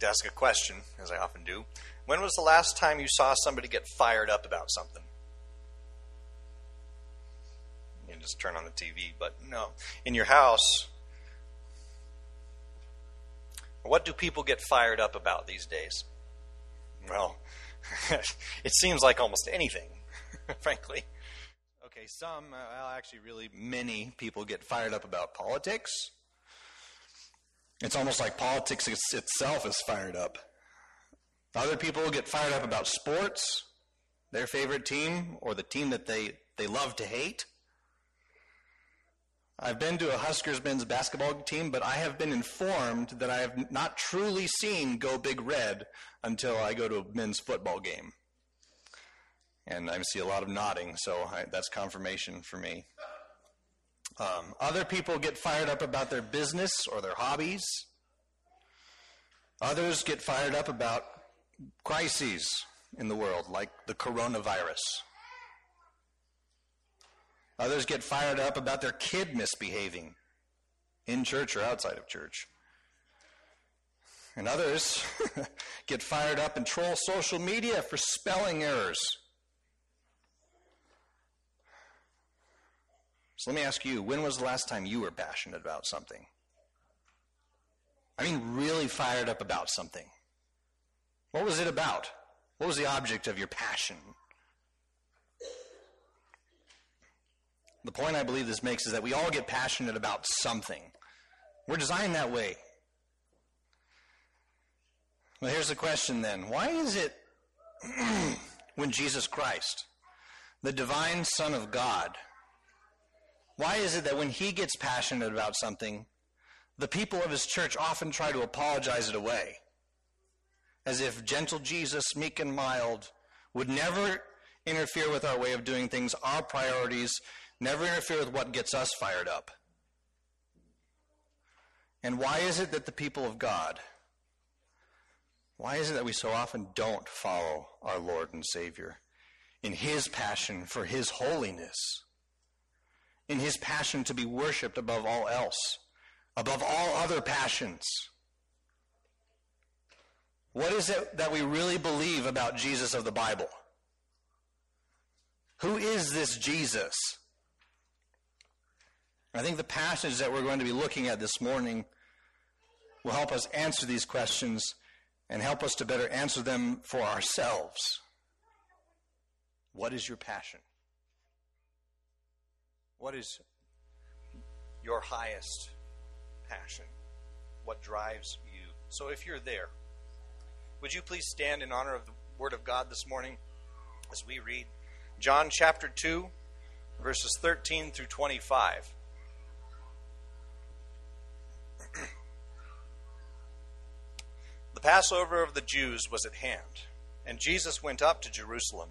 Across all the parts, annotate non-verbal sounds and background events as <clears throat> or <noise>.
to ask a question, as I often do. When was the last time you saw somebody get fired up about something? You can just turn on the TV, but no. In your house, what do people get fired up about these days? Well, <laughs> it seems like almost anything, <laughs> frankly. Okay, some, uh, actually, really many people get fired up about politics. It's almost like politics itself is fired up. Other people get fired up about sports, their favorite team, or the team that they, they love to hate. I've been to a Huskers men's basketball team, but I have been informed that I have not truly seen Go Big Red until I go to a men's football game. And I see a lot of nodding, so I, that's confirmation for me. Um, other people get fired up about their business or their hobbies. Others get fired up about crises in the world, like the coronavirus. Others get fired up about their kid misbehaving in church or outside of church. And others <laughs> get fired up and troll social media for spelling errors. So let me ask you when was the last time you were passionate about something? I mean, really fired up about something. What was it about? What was the object of your passion? The point I believe this makes is that we all get passionate about something. We're designed that way. Well, here's the question then. Why is it <clears throat> when Jesus Christ, the divine Son of God, why is it that when he gets passionate about something, the people of his church often try to apologize it away? As if gentle Jesus, meek and mild, would never interfere with our way of doing things, our priorities, never interfere with what gets us fired up. And why is it that the people of God, why is it that we so often don't follow our Lord and Savior in His passion for His holiness? In his passion to be worshiped above all else, above all other passions. What is it that we really believe about Jesus of the Bible? Who is this Jesus? I think the passage that we're going to be looking at this morning will help us answer these questions and help us to better answer them for ourselves. What is your passion? What is your highest passion? What drives you? So if you're there, would you please stand in honor of the Word of God this morning as we read John chapter 2, verses 13 through 25. <clears throat> the Passover of the Jews was at hand, and Jesus went up to Jerusalem.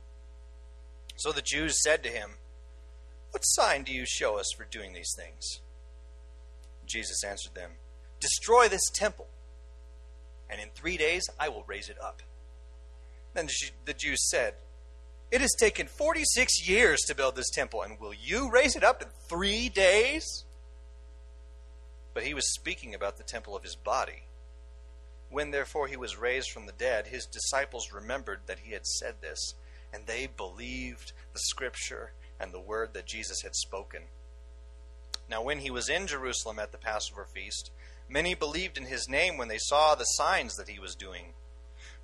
So the Jews said to him, What sign do you show us for doing these things? Jesus answered them, Destroy this temple, and in three days I will raise it up. Then the Jews said, It has taken 46 years to build this temple, and will you raise it up in three days? But he was speaking about the temple of his body. When therefore he was raised from the dead, his disciples remembered that he had said this and they believed the scripture and the word that Jesus had spoken. Now, when he was in Jerusalem at the Passover feast, many believed in his name when they saw the signs that he was doing.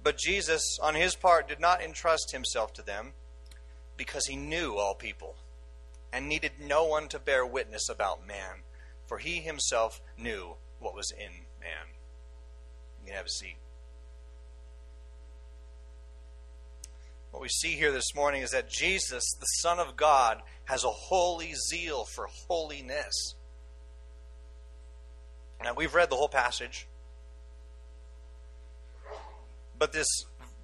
But Jesus, on his part, did not entrust himself to them because he knew all people and needed no one to bear witness about man, for he himself knew what was in man. You can have a seat. What we see here this morning is that Jesus, the Son of God, has a holy zeal for holiness. Now, we've read the whole passage. But this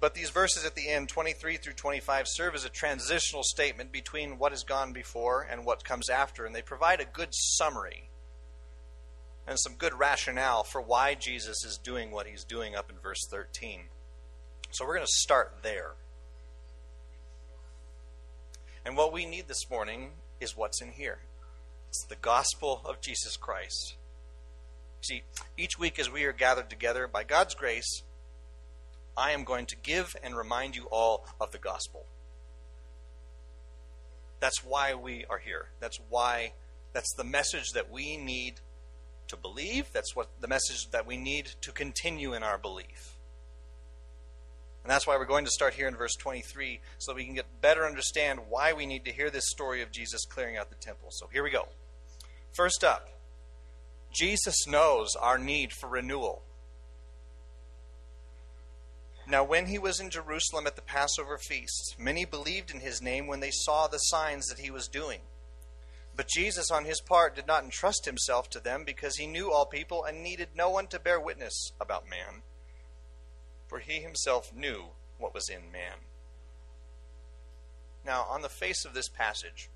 but these verses at the end, 23 through 25, serve as a transitional statement between what has gone before and what comes after, and they provide a good summary and some good rationale for why Jesus is doing what he's doing up in verse 13. So we're going to start there. And what we need this morning is what's in here it's the gospel of Jesus Christ. See, each week as we are gathered together, by God's grace, I am going to give and remind you all of the gospel. That's why we are here. That's why, that's the message that we need to believe. That's what the message that we need to continue in our belief. And that's why we're going to start here in verse 23 so that we can get better understand why we need to hear this story of Jesus clearing out the temple. So here we go. First up, Jesus knows our need for renewal. Now, when he was in Jerusalem at the Passover feast, many believed in his name when they saw the signs that he was doing. But Jesus, on his part, did not entrust himself to them because he knew all people and needed no one to bear witness about man, for he himself knew what was in man. Now, on the face of this passage,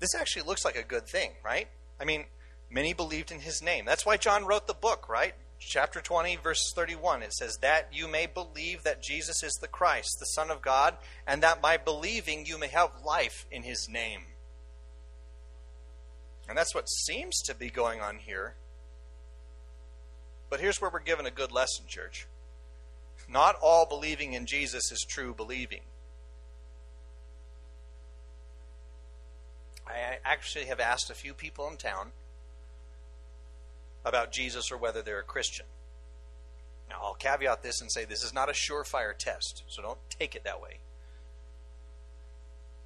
this actually looks like a good thing, right? I mean, many believed in his name. That's why John wrote the book, right? chapter 20, verse 31, it says, That you may believe that Jesus is the Christ, the Son of God, and that by believing you may have life in his name. And that's what seems to be going on here. But here's where we're given a good lesson, church. Not all believing in Jesus is true believing. I actually have asked a few people in town about Jesus or whether they're a Christian. Now, I'll caveat this and say this is not a surefire test, so don't take it that way.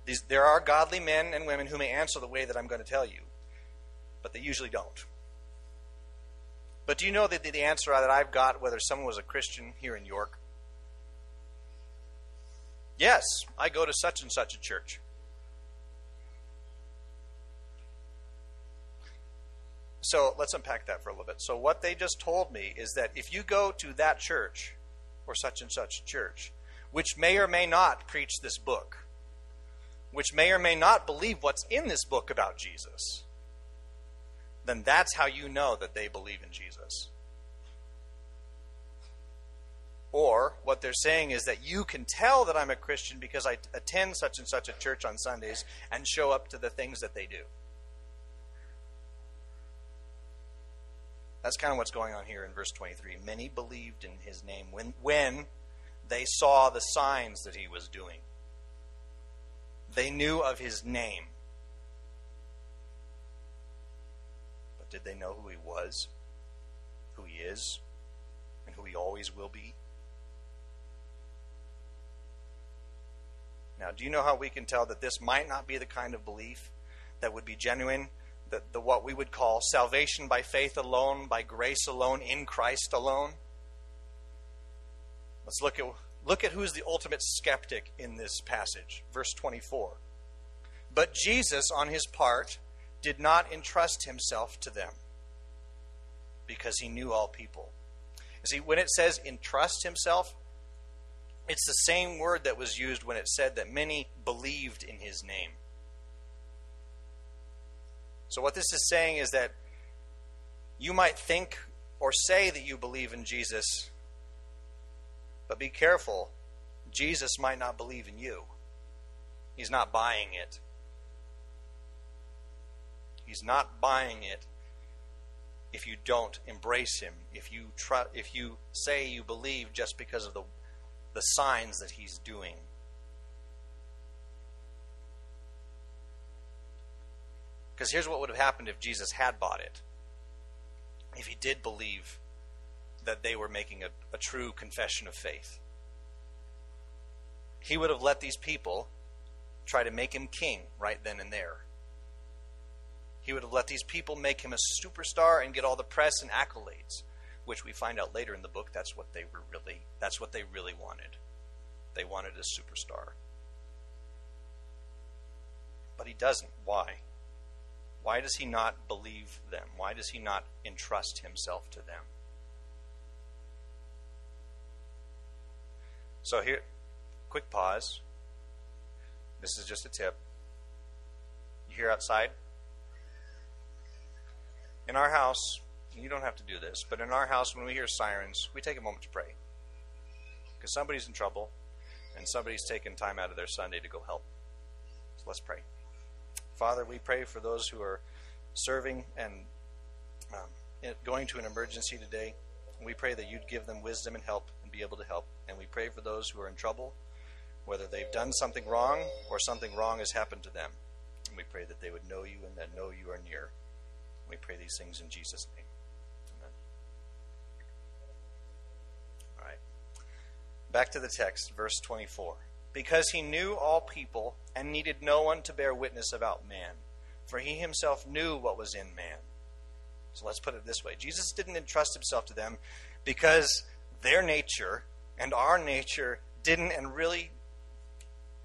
These, there are godly men and women who may answer the way that I'm going to tell you, but they usually don't. But do you know that the answer that I've got, whether someone was a Christian here in York? Yes, I go to such and such a church. So let's unpack that for a little bit. So, what they just told me is that if you go to that church or such and such church, which may or may not preach this book, which may or may not believe what's in this book about Jesus, then that's how you know that they believe in Jesus. Or what they're saying is that you can tell that I'm a Christian because I attend such and such a church on Sundays and show up to the things that they do. That's kind of what's going on here in verse 23. Many believed in his name when, when they saw the signs that he was doing. They knew of his name. But did they know who he was, who he is, and who he always will be? Now, do you know how we can tell that this might not be the kind of belief that would be genuine the, the what we would call salvation by faith alone, by grace alone, in Christ alone. Let's look at look at who's the ultimate skeptic in this passage, verse 24. But Jesus, on his part, did not entrust himself to them because he knew all people. You see, when it says entrust himself, it's the same word that was used when it said that many believed in his name. So, what this is saying is that you might think or say that you believe in Jesus, but be careful. Jesus might not believe in you. He's not buying it. He's not buying it if you don't embrace him, if you try, if you say you believe just because of the the signs that he's doing. Because here's what would have happened if Jesus had bought it. If he did believe that they were making a, a true confession of faith, he would have let these people try to make him king right then and there. He would have let these people make him a superstar and get all the press and accolades, which we find out later in the book that's what they were really that's what they really wanted. They wanted a superstar. But he doesn't. Why? Why does he not believe them? Why does he not entrust himself to them? So here, quick pause. This is just a tip. You hear outside? In our house, you don't have to do this, but in our house, when we hear sirens, we take a moment to pray. Because somebody's in trouble, and somebody's taking time out of their Sunday to go help. So let's pray. Father, we pray for those who are serving and um, going to an emergency today. We pray that you'd give them wisdom and help and be able to help. And we pray for those who are in trouble, whether they've done something wrong or something wrong has happened to them. And we pray that they would know you and that know you are near. We pray these things in Jesus' name. Amen. All right. Back to the text, verse 24. Because he knew all people and needed no one to bear witness about man, for he himself knew what was in man. So let's put it this way Jesus didn't entrust himself to them because their nature and our nature didn't and really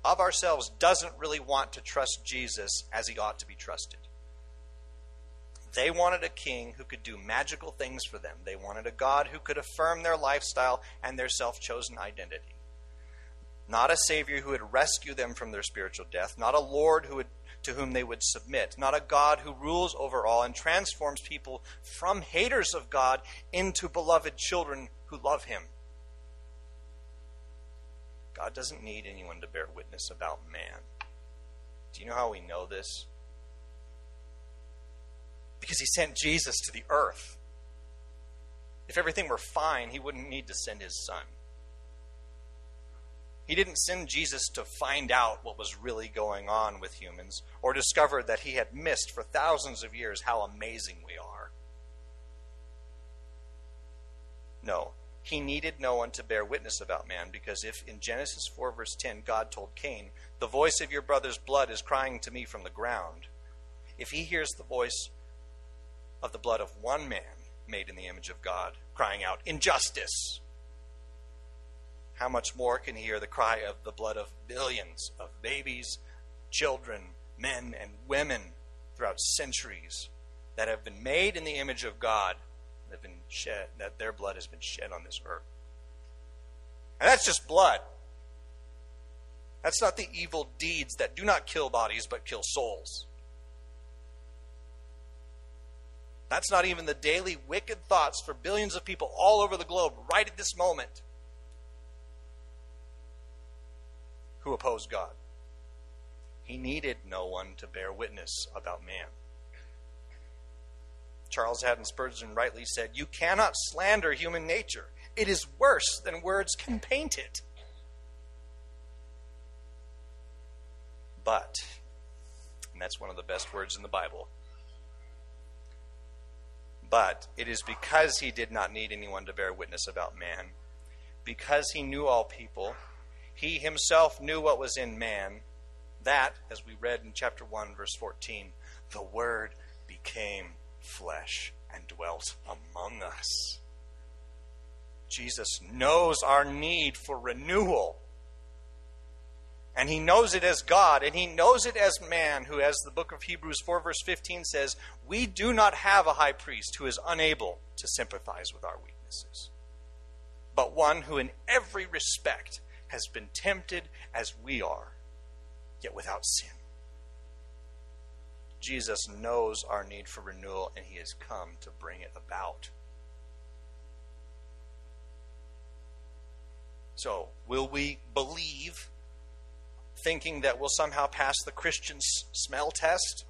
of ourselves doesn't really want to trust Jesus as he ought to be trusted. They wanted a king who could do magical things for them. They wanted a God who could affirm their lifestyle and their self chosen identity. Not a Savior who would rescue them from their spiritual death, not a Lord who would, to whom they would submit, not a God who rules over all and transforms people from haters of God into beloved children who love Him. God doesn't need anyone to bear witness about man. Do you know how we know this? Because he sent Jesus to the earth. If everything were fine, he wouldn't need to send his son. He didn't send Jesus to find out what was really going on with humans or discover that he had missed for thousands of years how amazing we are. No, he needed no one to bear witness about man because if in Genesis 4, verse 10, God told Cain, The voice of your brother's blood is crying to me from the ground, if he hears the voice of the blood of one man made in the image of God, crying out, Injustice! How much more can he hear the cry of the blood of billions of babies, children, men, and women throughout centuries that have been made in the image of God, that been shed, that their blood has been shed on this earth? And that's just blood. That's not the evil deeds that do not kill bodies but kill souls. That's not even the daily wicked thoughts for billions of people all over the globe right at this moment who oppose God. He needed no one to bear witness about man. Charles Haddon Spurgeon rightly said, You cannot slander human nature. It is worse than words can paint it. But, and that's one of the best words in the Bible, but it is because he did not need anyone to bear witness about man, because he knew all people, he himself knew what was in man, that, as we read in chapter 1, verse 14, the Word became flesh and dwelt among us. Jesus knows our need for renewal. And he knows it as God, and he knows it as man, who, as the book of Hebrews 4, verse 15 says, we do not have a high priest who is unable to sympathize with our weaknesses, but one who, in every respect, has been tempted as we are, yet without sin. Jesus knows our need for renewal, and he has come to bring it about. So, will we believe thinking that we'll somehow pass the Christian smell test?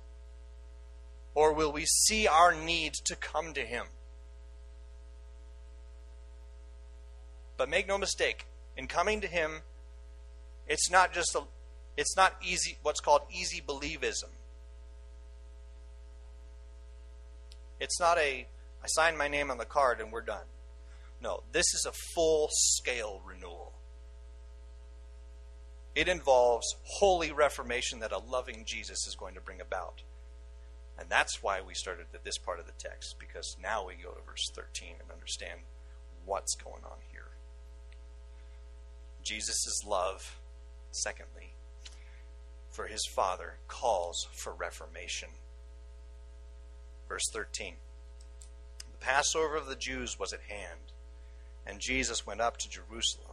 Or will we see our need to come to Him? But make no mistake, in coming to Him, it's not just a, it's not easy, what's called easy believism. It's not a, I sign my name on the card and we're done. No, this is a full scale renewal. It involves holy reformation that a loving Jesus is going to bring about. And that's why we started at this part of the text, because now we go to verse 13 and understand what's going on here. Jesus' love, secondly, for his Father calls for reformation. Verse 13 The Passover of the Jews was at hand, and Jesus went up to Jerusalem.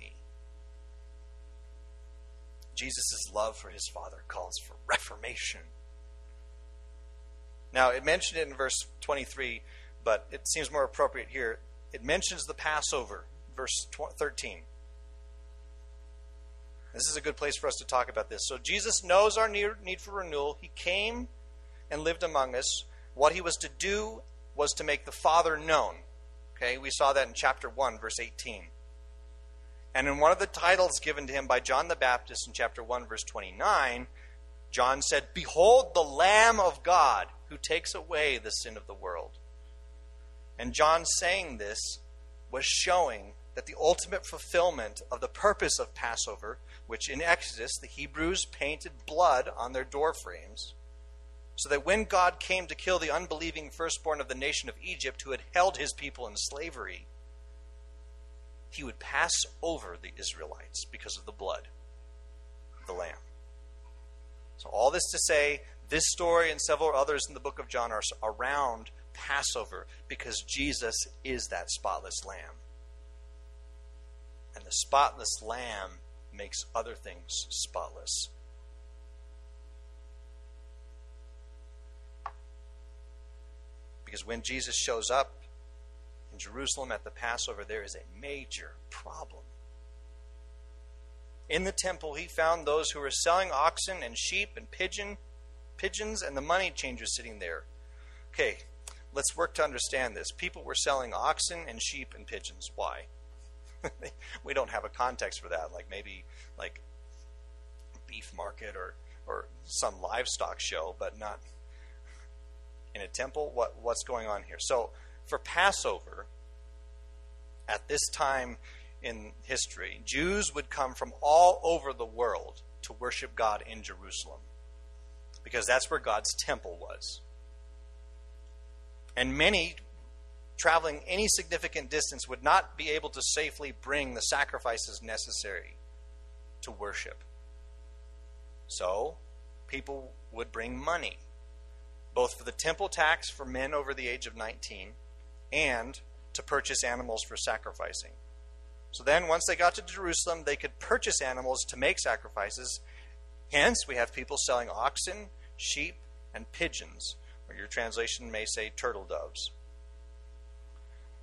Jesus' love for his Father calls for reformation. Now, it mentioned it in verse 23, but it seems more appropriate here. It mentions the Passover, verse 13. This is a good place for us to talk about this. So, Jesus knows our need for renewal. He came and lived among us. What he was to do was to make the Father known. Okay, we saw that in chapter 1, verse 18. And in one of the titles given to him by John the Baptist in chapter 1, verse 29, John said, Behold the Lamb of God who takes away the sin of the world. And John saying this was showing that the ultimate fulfillment of the purpose of Passover, which in Exodus the Hebrews painted blood on their door frames, so that when God came to kill the unbelieving firstborn of the nation of Egypt who had held his people in slavery, he would pass over the Israelites because of the blood the Lamb. So, all this to say, this story and several others in the book of John are around Passover because Jesus is that spotless lamb. And the spotless lamb makes other things spotless. Because when Jesus shows up Jerusalem at the Passover, there is a major problem. In the temple, he found those who were selling oxen and sheep and pigeon, pigeons and the money changers sitting there. Okay, let's work to understand this. People were selling oxen and sheep and pigeons. Why? <laughs> we don't have a context for that. Like maybe like beef market or or some livestock show, but not in a temple? What, what's going on here? So, for Passover, at this time in history, Jews would come from all over the world to worship God in Jerusalem because that's where God's temple was. And many traveling any significant distance would not be able to safely bring the sacrifices necessary to worship. So, people would bring money both for the temple tax for men over the age of 19 and to purchase animals for sacrificing. So then, once they got to Jerusalem, they could purchase animals to make sacrifices. Hence, we have people selling oxen, sheep, and pigeons, or your translation may say turtle doves.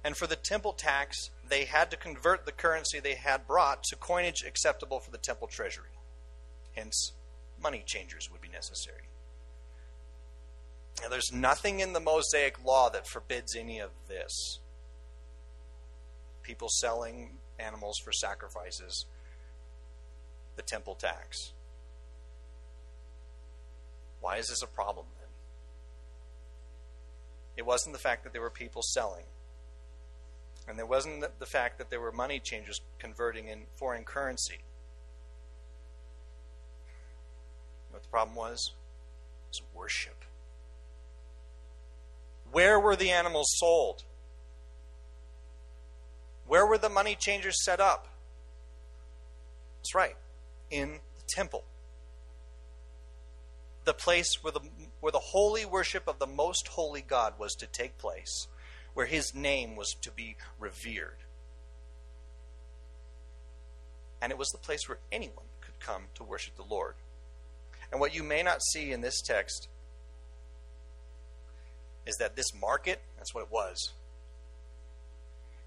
And for the temple tax, they had to convert the currency they had brought to coinage acceptable for the temple treasury. Hence, money changers would be necessary. Now, there's nothing in the Mosaic law that forbids any of this. People selling animals for sacrifices, the temple tax. Why is this a problem then? It wasn't the fact that there were people selling. And it wasn't the fact that there were money changers converting in foreign currency. what the problem was? It was worship. Where were the animals sold? Where were the money changers set up? That's right, in the temple. The place where the, where the holy worship of the most holy God was to take place, where his name was to be revered. And it was the place where anyone could come to worship the Lord. And what you may not see in this text is that this market, that's what it was.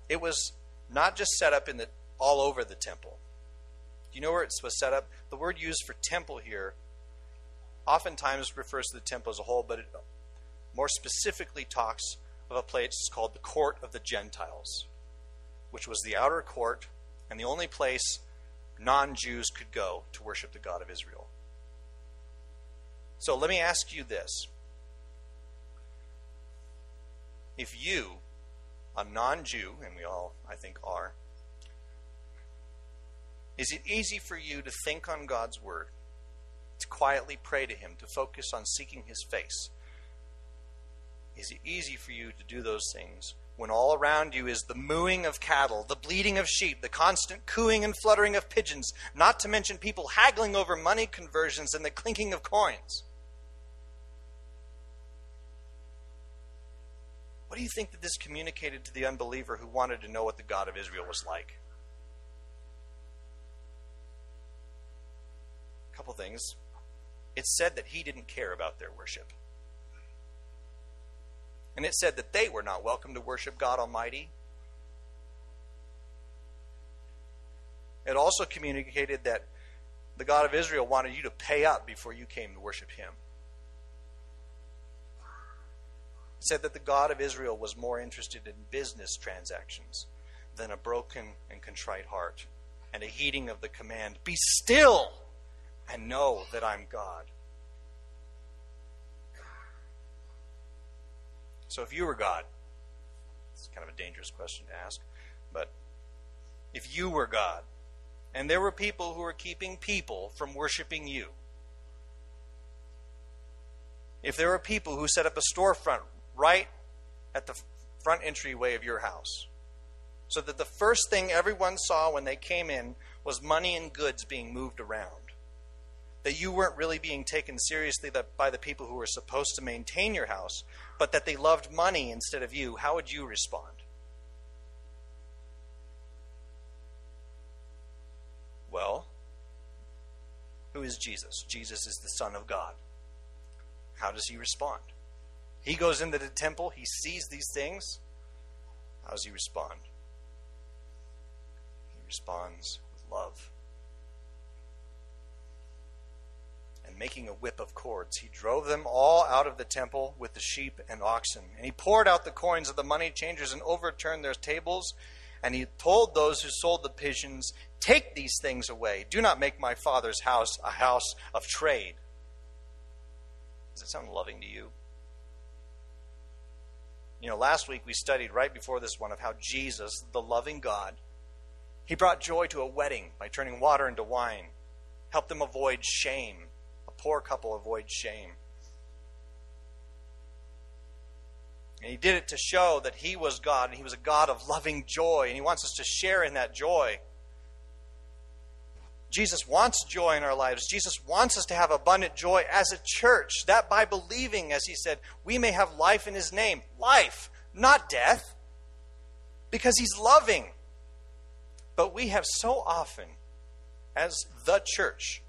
It was not just set up in the all over the temple. Do you know where it was set up? The word used for temple here oftentimes refers to the temple as a whole, but it more specifically talks of a place called the court of the Gentiles, which was the outer court and the only place non Jews could go to worship the God of Israel. So let me ask you this if you, a non Jew, and we all, I think, are, Is it easy for you to think on God's word, to quietly pray to Him, to focus on seeking His face? Is it easy for you to do those things when all around you is the mooing of cattle, the bleating of sheep, the constant cooing and fluttering of pigeons, not to mention people haggling over money conversions and the clinking of coins? What do you think that this communicated to the unbeliever who wanted to know what the God of Israel was like? A couple things. It said that he didn't care about their worship. And it said that they were not welcome to worship God Almighty. It also communicated that the God of Israel wanted you to pay up before you came to worship Him. It said that the God of Israel was more interested in business transactions than a broken and contrite heart and a heeding of the command Be still and know that I'm God. So if you were God, it's kind of a dangerous question to ask, but if you were God, and there were people who were keeping people from worshiping you, if there were people who set up a storefront right at the front entryway of your house, so that the first thing everyone saw when they came in was money and goods being moved around, that you weren't really being taken seriously by the people who were supposed to maintain your house, but that they loved money instead of you, how would you respond? Well, who is Jesus? Jesus is the Son of God. How does he respond? He goes into the temple, he sees these things. How does he respond? He responds with love. And making a whip of cords. He drove them all out of the temple with the sheep and oxen. And he poured out the coins of the money changers and overturned their tables. And he told those who sold the pigeons, Take these things away. Do not make my father's house a house of trade. Does it sound loving to you? You know, last week we studied right before this one of how Jesus, the loving God, he brought joy to a wedding by turning water into wine, helped them avoid shame, a poor couple avoid shame. And he did it to show that he was God and he was a God of loving joy, and he wants us to share in that joy. Jesus wants joy in our lives. Jesus wants us to have abundant joy as a church. That by believing, as he said, we may have life in his name. Life, not death. Because he's loving. But we have so often, as the church,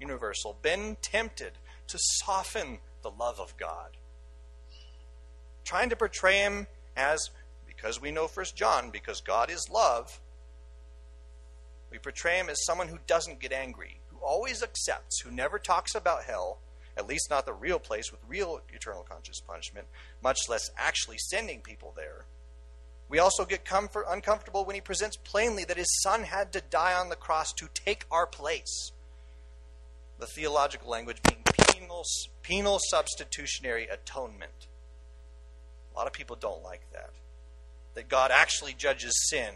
universal, been tempted to soften the love of God. Trying to portray him as, because we know First John, because God is love, we portray him as someone who doesn't get angry, who always accepts, who never talks about hell, at least not the real place with real eternal conscious punishment, much less actually sending people there. We also get comfort, uncomfortable when he presents plainly that his son had to die on the cross to take our place the theological language being penal, penal substitutionary atonement. A lot of people don't like that. That God actually judges sin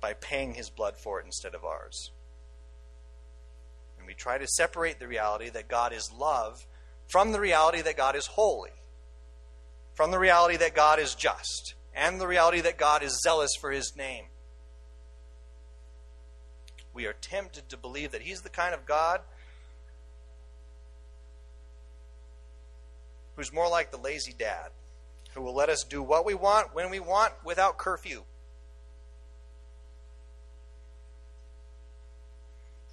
by paying his blood for it instead of ours. And we try to separate the reality that God is love from the reality that God is holy, from the reality that God is just, and the reality that God is zealous for his name. We are tempted to believe that he's the kind of God who's more like the lazy dad, who will let us do what we want, when we want, without curfew.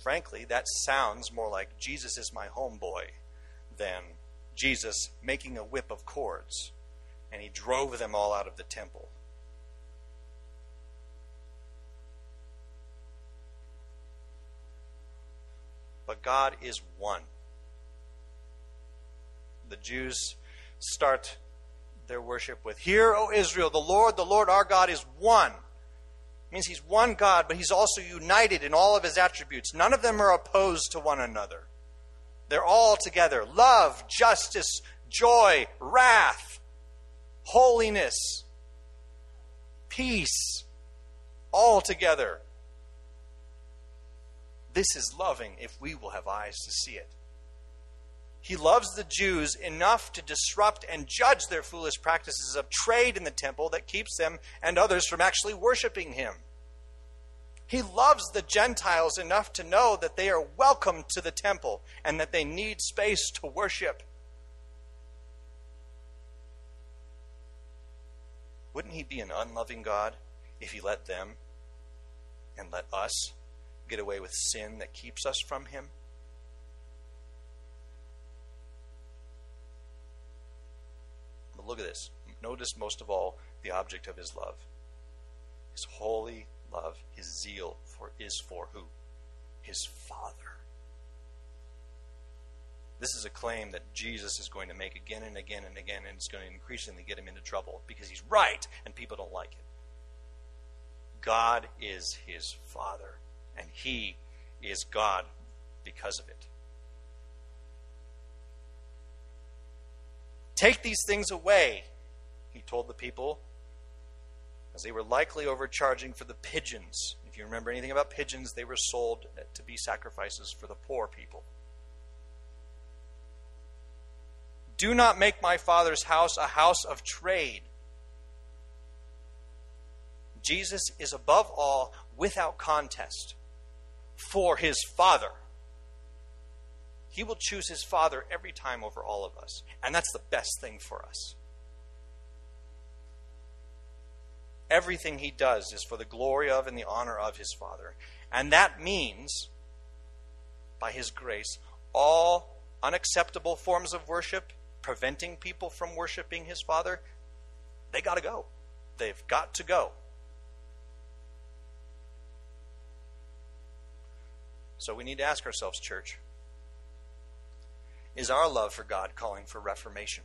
Frankly, that sounds more like Jesus is my homeboy than Jesus making a whip of cords, and he drove them all out of the temple. But God is one the Jews start their worship with Hear, O Israel, the Lord, the Lord our God is one. Means he's one God, but he's also united in all of his attributes. None of them are opposed to one another. They're all together love, justice, joy, wrath, holiness, peace, all together. This is loving if we will have eyes to see it. He loves the Jews enough to disrupt and judge their foolish practices of trade in the temple that keeps them and others from actually worshiping him. He loves the Gentiles enough to know that they are welcome to the temple and that they need space to worship. Wouldn't he be an unloving God if he let them and let us get away with sin that keeps us from him? Look at this. Notice most of all the object of his love. His holy love, his zeal for is for who? His Father. This is a claim that Jesus is going to make again and again and again, and it's going to increasingly get him into trouble because he's right and people don't like it. God is his Father, and he is God because of it. Take these things away, he told the people, as they were likely overcharging for the pigeons. If you remember anything about pigeons, they were sold to be sacrifices for the poor people. Do not make my father's house a house of trade. Jesus is above all, without contest, for his Father. He will choose his Father every time over all of us. And that's the best thing for us. Everything he does is for the glory of and the honor of his Father. And that means, by his grace, all unacceptable forms of worship, preventing people from worshiping his Father, they got to go. They've got to go. So we need to ask ourselves, church, is our love for God calling for reformation?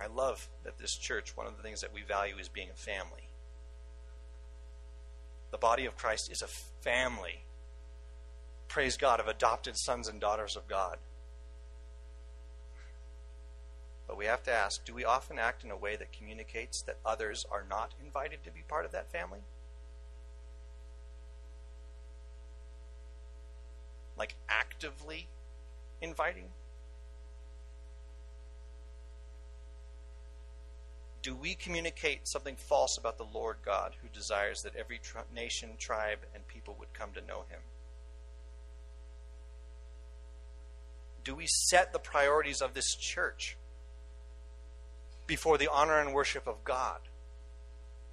I love that this church, one of the things that we value is being a family. The body of Christ is a family. Praise God, of adopted sons and daughters of God. But we have to ask do we often act in a way that communicates that others are not invited to be part of that family? Like actively inviting? Do we communicate something false about the Lord God who desires that every nation, tribe, and people would come to know him? Do we set the priorities of this church before the honor and worship of God,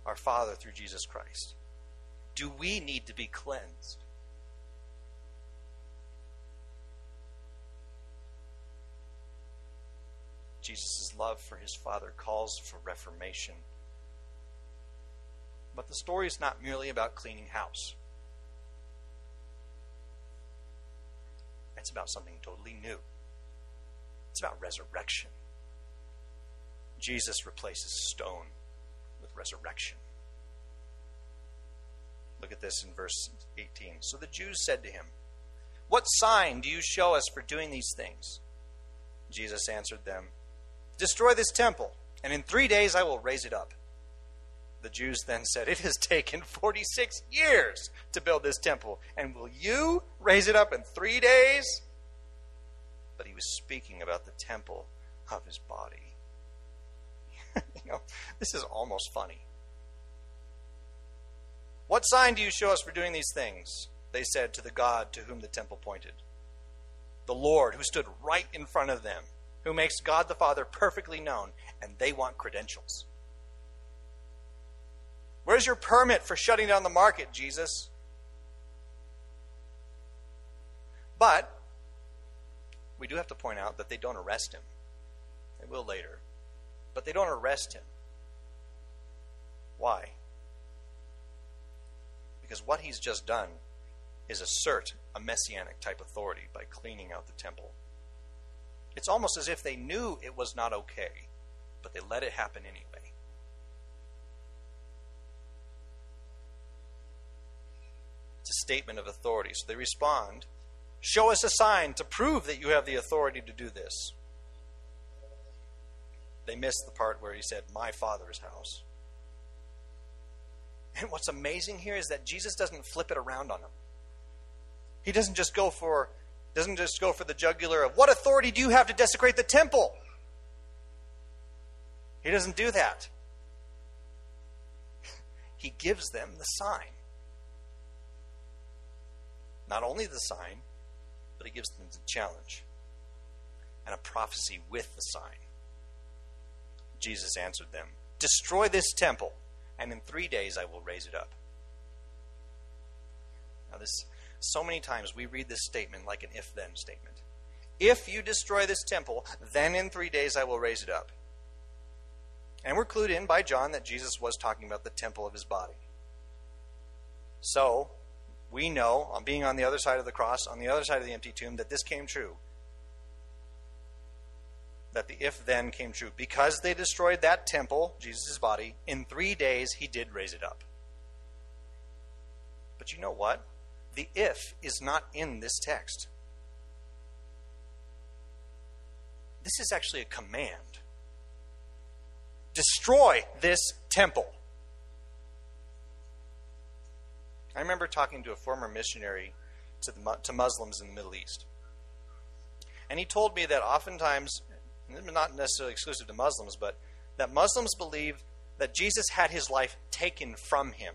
our Father, through Jesus Christ? Do we need to be cleansed? Jesus' love for his Father calls for reformation. But the story is not merely about cleaning house. It's about something totally new. It's about resurrection. Jesus replaces stone with resurrection. Look at this in verse 18. So the Jews said to him, What sign do you show us for doing these things? Jesus answered them, Destroy this temple, and in three days I will raise it up. The Jews then said, It has <laughs> taken 46 years to build this temple, and will you raise it up in three days? But he was speaking about the temple of his body. <laughs> you know, this is almost funny. What sign do you show us for doing these things? They said to the God to whom the temple pointed. The Lord, who stood right in front of them who makes God the Father perfectly known, and they want credentials. Where's your permit for shutting down the market, Jesus? But we do have to point out that they don't arrest him. They will later. But they don't arrest him. Why? Because what he's just done is assert a messianic type authority by cleaning out the temple. It's almost as if they knew it was not okay, but they let it happen anyway. It's a statement of authority. So they respond Show us a sign to prove that you have the authority to do this. They missed the part where he said, My father's house. And what's amazing here is that Jesus doesn't flip it around on them. He doesn't just go for doesn't just go for the jugular of what authority do you have to desecrate the temple? He doesn't do that. <laughs> He gives them the sign. Not only the sign, but he gives them the challenge and a prophecy with the sign. Jesus answered them Destroy this temple, and in three days I will raise it up. Now, this so many times we read this statement like an if then statement. If you destroy this temple, then in three days I will raise it up. And we're clued in by John that Jesus was talking about the temple of his body. So, we know, on being on the other side of the cross, on the other side of the empty tomb, that this came true. That the if then came true. Because they destroyed that temple, Jesus' body, in three days he did raise it up. But you know what? The if is not in this text. This is actually a command destroy this temple. I remember talking to a former missionary to, the, to Muslims in the Middle East. And he told me that oftentimes, not necessarily exclusive to Muslims, but that Muslims believe that Jesus had his life taken from him,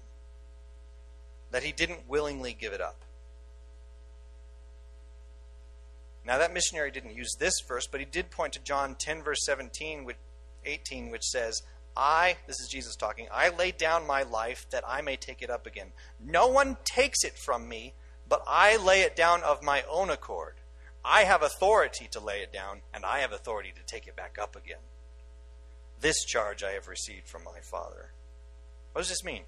that he didn't willingly give it up. Now, that missionary didn't use this verse, but he did point to John 10, verse 17, which, 18, which says, I, this is Jesus talking, I lay down my life that I may take it up again. No one takes it from me, but I lay it down of my own accord. I have authority to lay it down, and I have authority to take it back up again. This charge I have received from my Father. What does this mean?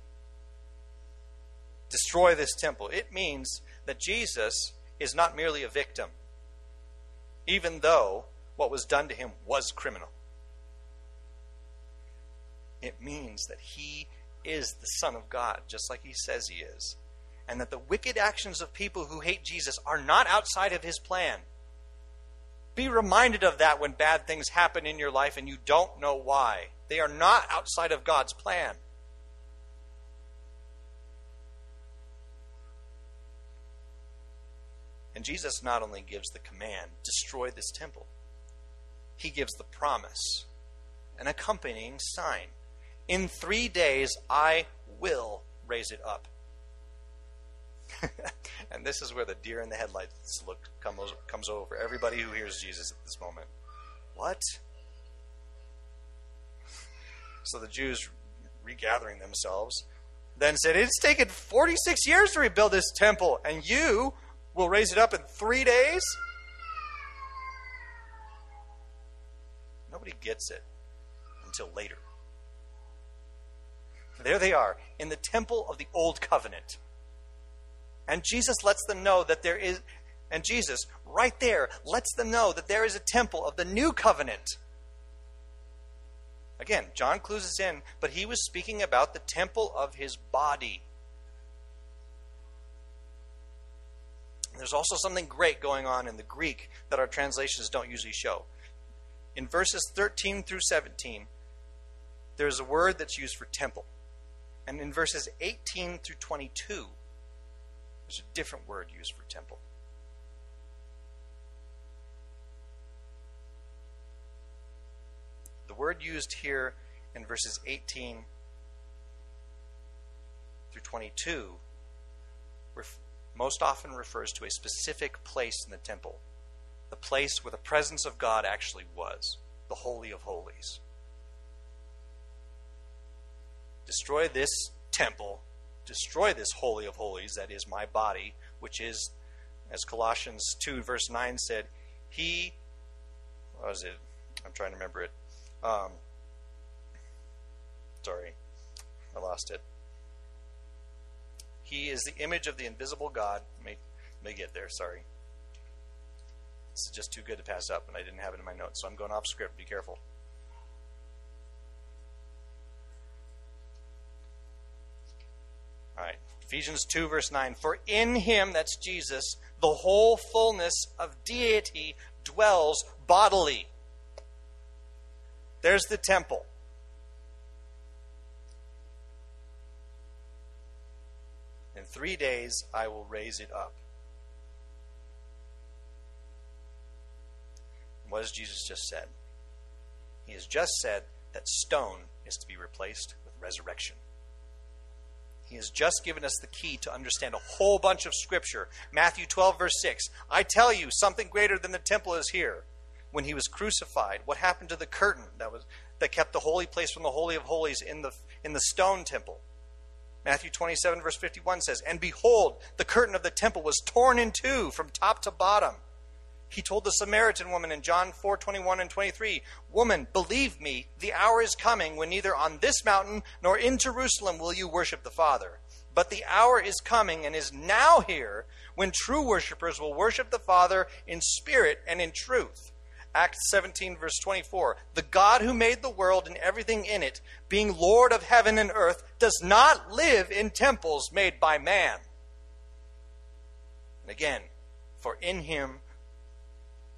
Destroy this temple. It means that Jesus is not merely a victim, even though what was done to him was criminal. It means that he is the Son of God, just like he says he is. And that the wicked actions of people who hate Jesus are not outside of his plan. Be reminded of that when bad things happen in your life and you don't know why. They are not outside of God's plan. And Jesus not only gives the command, destroy this temple, he gives the promise, an accompanying sign. In three days I will raise it up. <laughs> and this is where the deer in the headlights look comes, comes over everybody who hears Jesus at this moment. What? <laughs> So the Jews, regathering themselves, then said, It's taken 46 years to rebuild this temple, and you will raise it up in three days? Nobody gets it until later. There they are in the temple of the old covenant. And Jesus lets them know that there is, and Jesus, right there, lets them know that there is a temple of the new covenant. Again, John clues us in, but he was speaking about the temple of his body. There's also something great going on in the Greek that our translations don't usually show. In verses 13 through 17, there's a word that's used for temple. And in verses 18 through 22, there's a different word used for temple. The word used here in verses 18 through 22 ref- most often refers to a specific place in the temple, the place where the presence of God actually was, the Holy of Holies destroy this temple, destroy this holy of holies, that is my body, which is, as Colossians 2, verse 9 said, He, what was it? I'm trying to remember it. Um, sorry, I lost it. He is the image of the invisible God. May, may get there, sorry. This is just too good to pass up, and I didn't have it in my notes, so I'm going off script. Be careful. All right. Ephesians 2, verse 9. For in him, that's Jesus, the whole fullness of deity dwells bodily. There's the temple. Three days I will raise it up. What has Jesus just said? He has just said that stone is to be replaced with resurrection. He has just given us the key to understand a whole bunch of Scripture. Matthew 12, verse 6. I tell you, something greater than the temple is here. When he was crucified, what happened to the curtain that, was, that kept the holy place from the Holy of Holies in the, in the stone temple? Matthew 27, verse 51 says, And behold, the curtain of the temple was torn in two from top to bottom he told the Samaritan woman in John 4 21 and 23, Woman, believe me, the hour is coming when neither on this mountain nor in Jerusalem will you worship the Father. But the hour is coming and is now here when true worshippers will worship the Father in spirit and in truth. Acts 17, verse 24. The God who made the world and everything in it, being Lord of heaven and earth, does not live in temples made by man. And again, for in him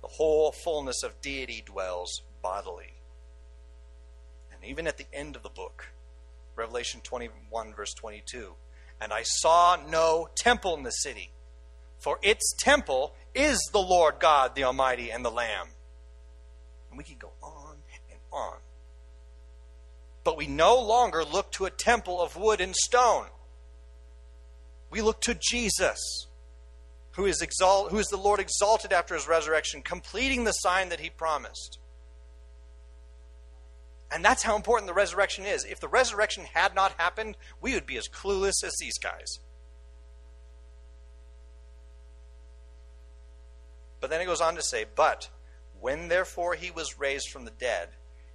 the whole fullness of deity dwells bodily. And even at the end of the book, Revelation 21, verse 22, and I saw no temple in the city, for its temple is the Lord God, the Almighty, and the Lamb. And we can go on and on. But we no longer look to a temple of wood and stone. We look to Jesus who is, exalt, who is the Lord exalted after his resurrection, completing the sign that he promised. And that's how important the resurrection is. If the resurrection had not happened, we would be as clueless as these guys. But then it goes on to say, But when therefore he was raised from the dead,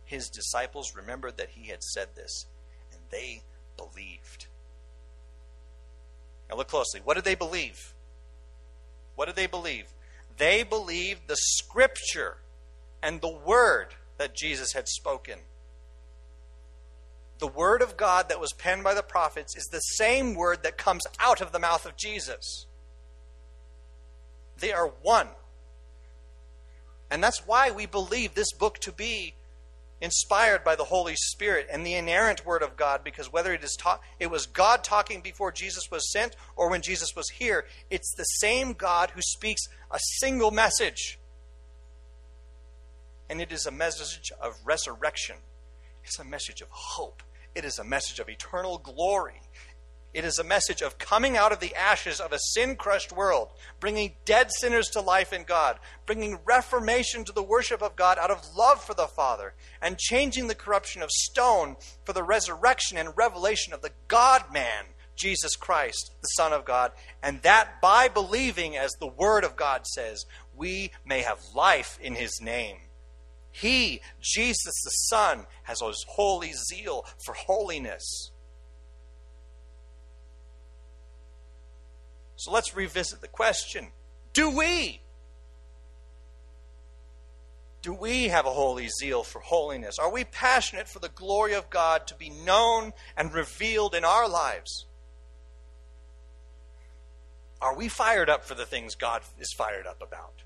his disciples remembered that he had said this, and they believed. Now look closely. What did they believe? What did they believe? They believed the scripture and the word that Jesus had spoken. The word of God that was penned by the prophets is the same word that comes out of the mouth of Jesus. They are one. And that's why we believe this book to be inspired by the Holy Spirit and the inerrant Word of God, because whether it is taught, it was God talking before Jesus was sent or when Jesus was here, it's the same God who speaks a single message. And it is a message of resurrection. It's a message of hope. It is a message of eternal glory. It is a message of coming out of the ashes of a sin crushed world, bringing dead sinners to life in God, bringing reformation to the worship of God out of love for the Father, and changing the corruption of stone for the resurrection and revelation of the God man, Jesus Christ, the Son of God, and that by believing, as the Word of God says, we may have life in His name. He, Jesus the Son, has a holy zeal for holiness. So let's revisit the question Do we? Do we have a holy zeal for holiness? Are we passionate for the glory of God to be known and revealed in our lives? Are we fired up for the things God is fired up about?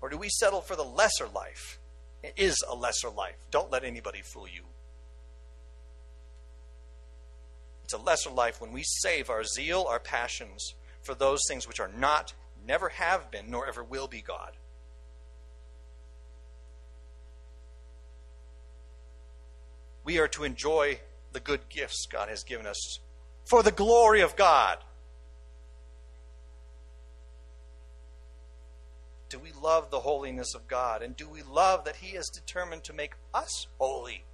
Or do we settle for the lesser life? It is a lesser life. Don't let anybody fool you. It's a lesser life when we save our zeal, our passions for those things which are not, never have been, nor ever will be God. We are to enjoy the good gifts God has given us for the glory of God. Do we love the holiness of God? And do we love that He is determined to make us holy?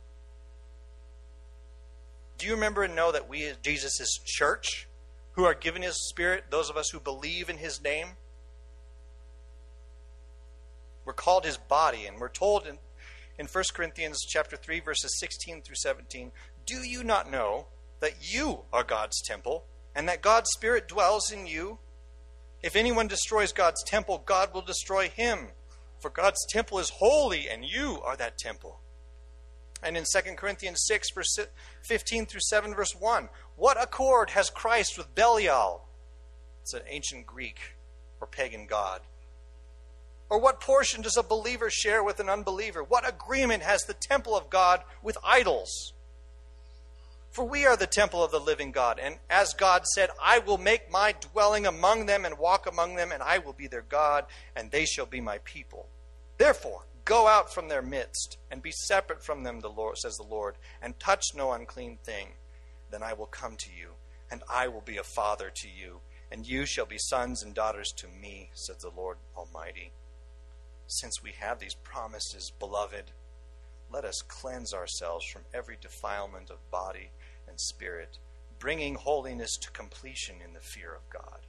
Do you remember and know that we, Jesus' church, who are given his spirit, those of us who believe in his name, we're called his body, and we're told in, in 1 Corinthians chapter 3, verses 16 through 17, do you not know that you are God's temple, and that God's Spirit dwells in you? If anyone destroys God's temple, God will destroy him. For God's temple is holy, and you are that temple. And in 2 Corinthians 6, verse 15 through 7, verse 1, what accord has Christ with Belial? It's an ancient Greek or pagan god. Or what portion does a believer share with an unbeliever? What agreement has the temple of God with idols? For we are the temple of the living God. And as God said, I will make my dwelling among them and walk among them, and I will be their God, and they shall be my people. Therefore, go out from their midst, and be separate from them, the Lord, says the Lord, and touch no unclean thing. Then I will come to you, and I will be a father to you, and you shall be sons and daughters to me, says the Lord Almighty. Since we have these promises, beloved, let us cleanse ourselves from every defilement of body and spirit, bringing holiness to completion in the fear of God.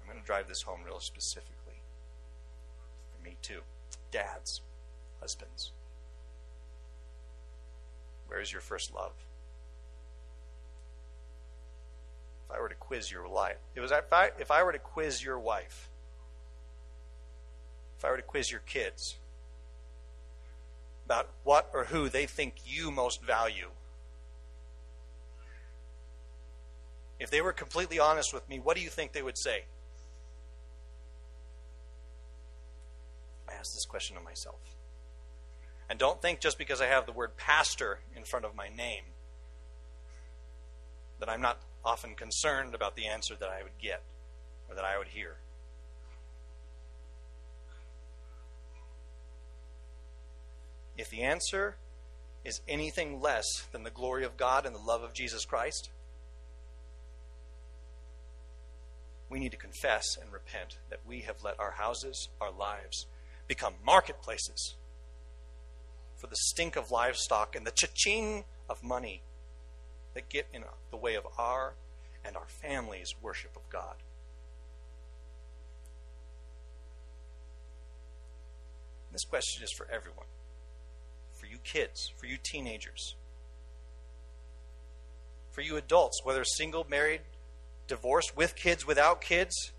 I'm going to drive this home real specifically. Me, too. Dads, husbands. Where's your first love? If I were to quiz your life, it was if I, if I were to quiz your wife, if I were to quiz your kids, about what or who they think you most value. If they were completely honest with me, what do you think they would say? Ask this question of myself. And don't think just because I have the word pastor in front of my name that I'm not often concerned about the answer that I would get or that I would hear. If the answer is anything less than the glory of God and the love of Jesus Christ, we need to confess and repent that we have let our houses, our lives, become marketplaces for the stink of livestock and the cha-ching of money that get in the way of our and our family's worship of God. This question is for everyone for you kids, for you teenagers, for you adults, whether single, married, divorced, with kids, without kids.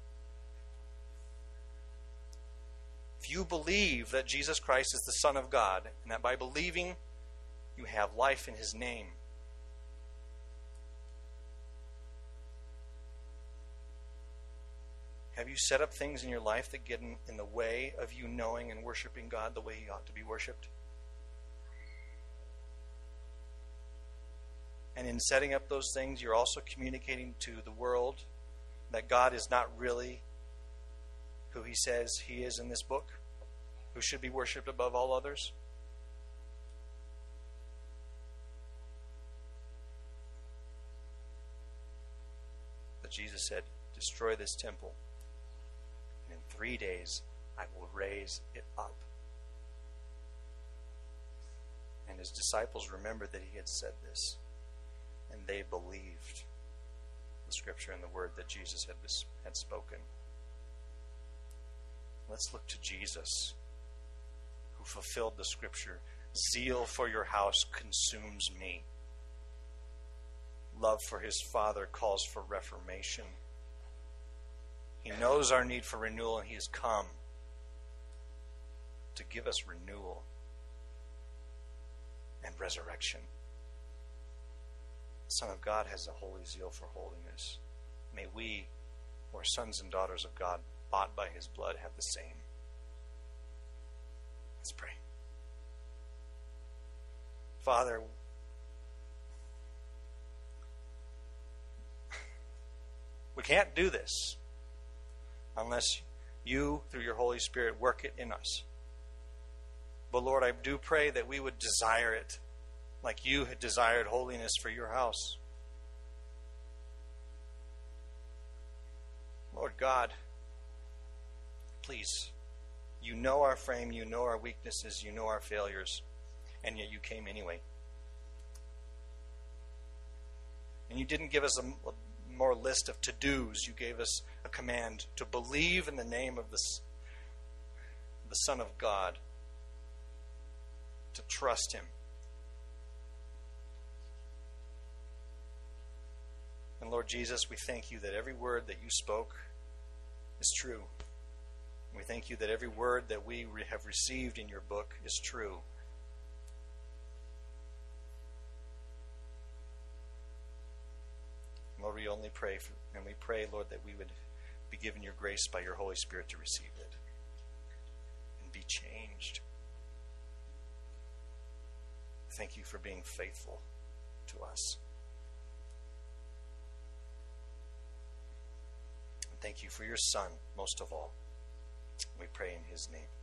If you believe that Jesus Christ is the Son of God, and that by believing you have life in His name, Have you set up things in your life that get in, in, the way of you knowing and worshiping God the way He ought to be worshiped? And in setting up those things, you're also communicating to the world that God is not really who He says He is in this book, who should be worshiped above all others. But Jesus said, Destroy this temple, and in three days I will raise it up. And his disciples remembered that he had said this and they believed the scripture and the word that Jesus had, had spoken. Let's look to Jesus, who fulfilled the scripture Zeal for your house consumes me. Love for his Father calls for reformation. He knows our need for renewal, and he has come to give us renewal and resurrection. The Son of God has a holy zeal for holiness. May we, who are sons and daughters of God, bought by his blood, have the same. Let's pray. Father, we can't do this unless you, through your Holy Spirit, work it in us. But Lord, I do pray that we would desire it like you had desired holiness for your house. Lord God, please, you know our frame, you know our weaknesses, you know our failures, and yet you came anyway. And you didn't give us a, more list of to dos, you gave us a command to believe in the name of the, the Son of God, to trust Him And Lord Jesus, we thank you that every word that you spoke is true. We thank you that every word that we have received in your book is true. Lord, we only pray, for, and we pray, Lord, that we would be given your grace by your Holy Spirit to receive it and be changed. thank you for being faithful to us. Thank you for your Son, most of all. We pray in his name.